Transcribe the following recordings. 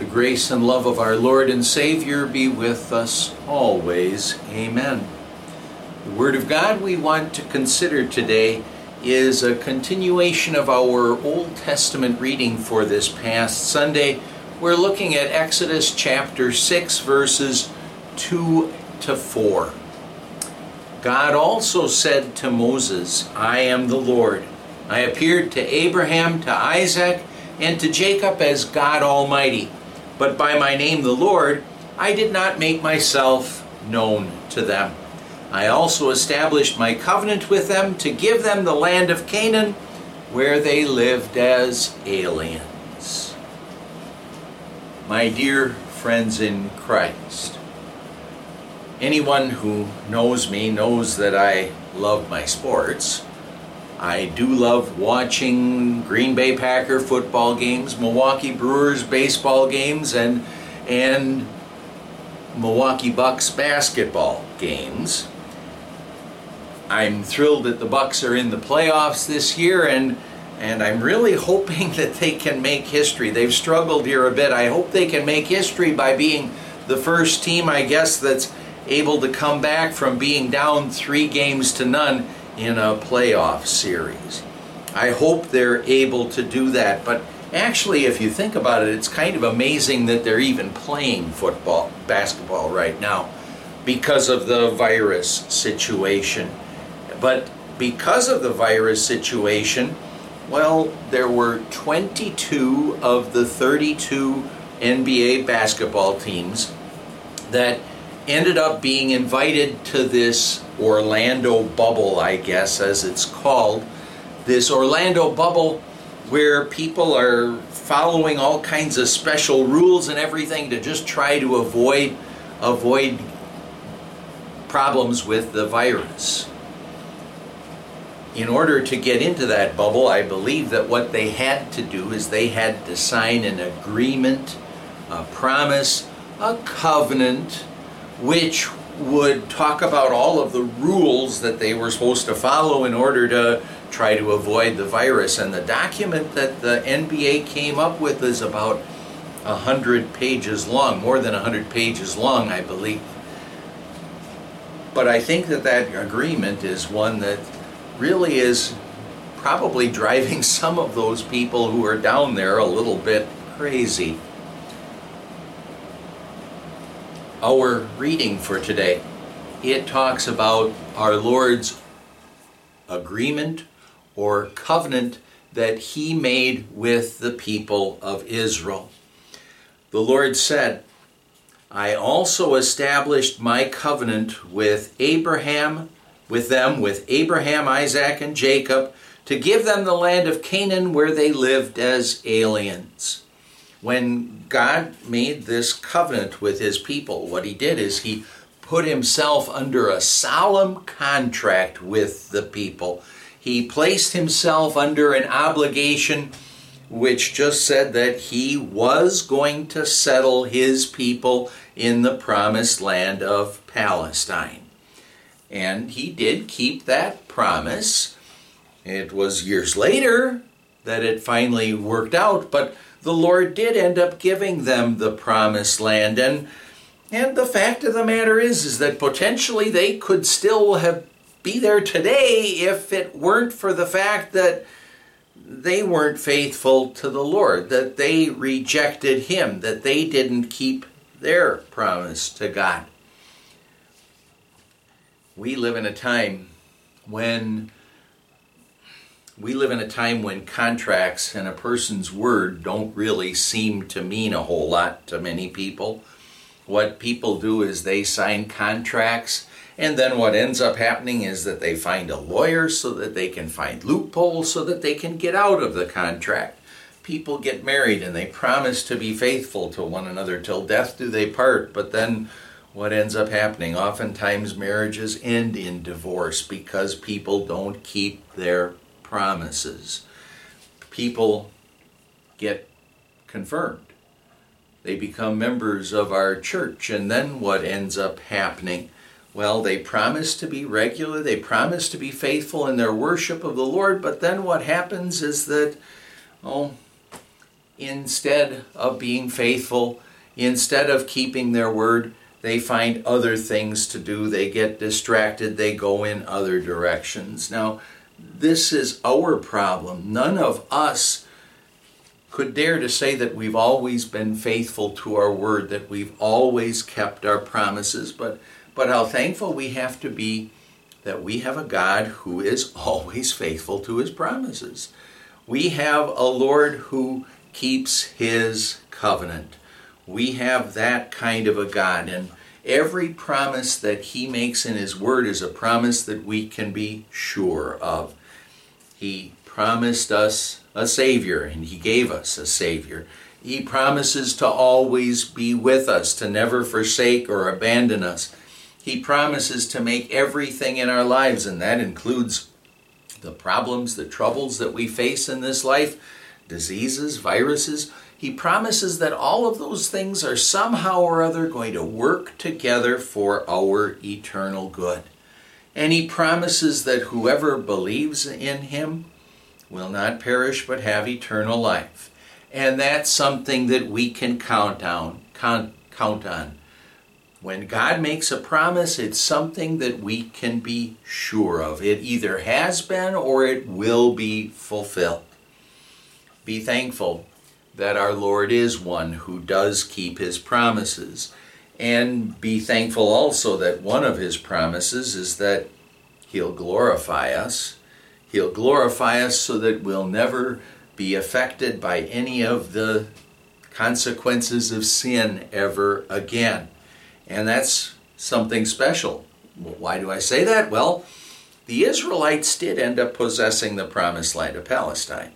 The grace and love of our Lord and Savior be with us always. Amen. The Word of God we want to consider today is a continuation of our Old Testament reading for this past Sunday. We're looking at Exodus chapter 6, verses 2 to 4. God also said to Moses, I am the Lord. I appeared to Abraham, to Isaac, and to Jacob as God Almighty. But by my name, the Lord, I did not make myself known to them. I also established my covenant with them to give them the land of Canaan, where they lived as aliens. My dear friends in Christ, Anyone who knows me knows that I love my sports. I do love watching Green Bay Packer football games, Milwaukee Brewers baseball games, and and Milwaukee Bucks basketball games. I'm thrilled that the Bucks are in the playoffs this year and and I'm really hoping that they can make history. They've struggled here a bit. I hope they can make history by being the first team, I guess, that's able to come back from being down three games to none in a playoff series. I hope they're able to do that, but actually, if you think about it, it's kind of amazing that they're even playing football, basketball right now because of the virus situation. But because of the virus situation, well, there were 22 of the 32 NBA basketball teams that ended up being invited to this Orlando bubble, I guess, as it's called. This Orlando bubble where people are following all kinds of special rules and everything to just try to avoid avoid problems with the virus. In order to get into that bubble, I believe that what they had to do is they had to sign an agreement, a promise, a covenant which would talk about all of the rules that they were supposed to follow in order to try to avoid the virus. And the document that the NBA came up with is about 100 pages long, more than 100 pages long, I believe. But I think that that agreement is one that really is probably driving some of those people who are down there a little bit crazy our reading for today. It talks about our Lord's agreement or covenant that he made with the people of Israel. The Lord said, I also established my covenant with Abraham, with them, with Abraham, Isaac, and Jacob, to give them the land of Canaan where they lived as aliens when God made this covenant with his people, what he did is he put himself under a solemn contract with the people. He placed himself under an obligation which just said that he was going to settle his people in the promised land of Palestine. And he did keep that promise. It was years later that it finally worked out, but the Lord did end up giving them the promised land. And, and the fact of the matter is, is that potentially they could still have be there today if it weren't for the fact that they weren't faithful to the Lord, that they rejected Him, that they didn't keep their promise to God. We live in a time when we live in a time when contracts and a person's word don't really seem to mean a whole lot to many people. What people do is they sign contracts, and then what ends up happening is that they find a lawyer so that they can find loopholes so that they can get out of the contract. People get married and they promise to be faithful to one another till death do they part, but then what ends up happening? Oftentimes marriages end in divorce because people don't keep their promises. People get confirmed. They become members of our church, and then what ends up happening? Well, they promise to be regular, they promise to be faithful in their worship of the Lord, but then what happens is that, oh, instead of being faithful, instead of keeping their word, they find other things to do. They get distracted. They go in other directions. Now, this is our problem. None of us could dare to say that we've always been faithful to our word, that we've always kept our promises, but, but how thankful we have to be that we have a God who is always faithful to his promises. We have a Lord who keeps his covenant. We have that kind of a God, and every promise that He makes in His Word is a promise that we can be sure of. He promised us a Savior, and He gave us a Savior. He promises to always be with us, to never forsake or abandon us. He promises to make everything in our lives, and that includes the problems, the troubles that we face in this life, diseases, viruses. He promises that all of those things are somehow or other going to work together for our eternal good. And he promises that whoever believes in him will not perish but have eternal life. And that's something that we can count on, count, count on. When God makes a promise, it's something that we can be sure of. It either has been or it will be fulfilled. Be thankful that our Lord is one who does keep his promises. And be thankful also that one of his promises is that he'll glorify us. He'll glorify us so that we'll never be affected by any of the consequences of sin ever again. And that's something special. Why do I say that? Well, the Israelites did end up possessing the promised land of Palestine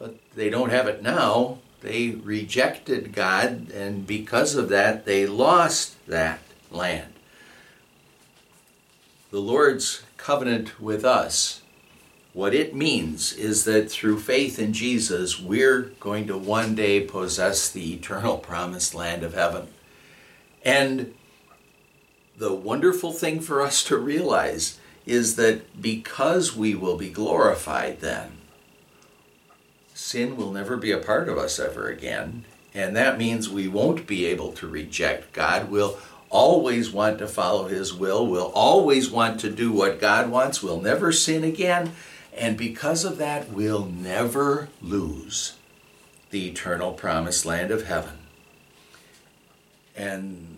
but they don't have it now. They rejected God, and because of that, they lost that land. The Lord's covenant with us, what it means is that through faith in Jesus, we're going to one day possess the eternal promised land of heaven. And the wonderful thing for us to realize is that because we will be glorified then, sin will never be a part of us ever again. And that means we won't be able to reject God. We'll always want to follow His will. We'll always want to do what God wants. We'll never sin again. And because of that, we'll never lose the eternal promised land of heaven. And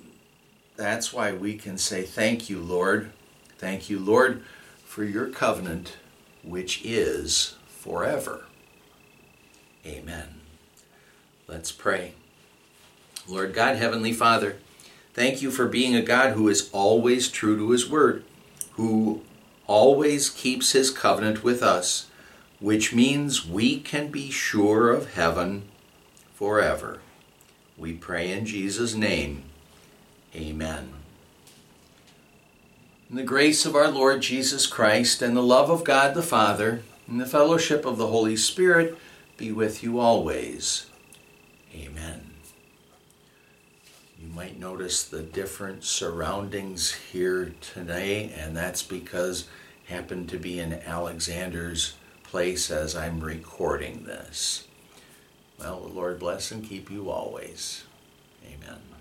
that's why we can say, Thank you, Lord. Thank you, Lord, for your covenant, which is forever. Amen. Let's pray. Lord God, Heavenly Father, thank you for being a God who is always true to His Word, who always keeps His covenant with us, which means we can be sure of heaven forever. We pray in Jesus' name. Amen. In the grace of our Lord Jesus Christ, and the love of God the Father, and the fellowship of the Holy Spirit, be with you always. Amen. You might notice the different surroundings here today, and that's because I happen to be in Alexander's place as I'm recording this. Well, the Lord bless and keep you always. Amen.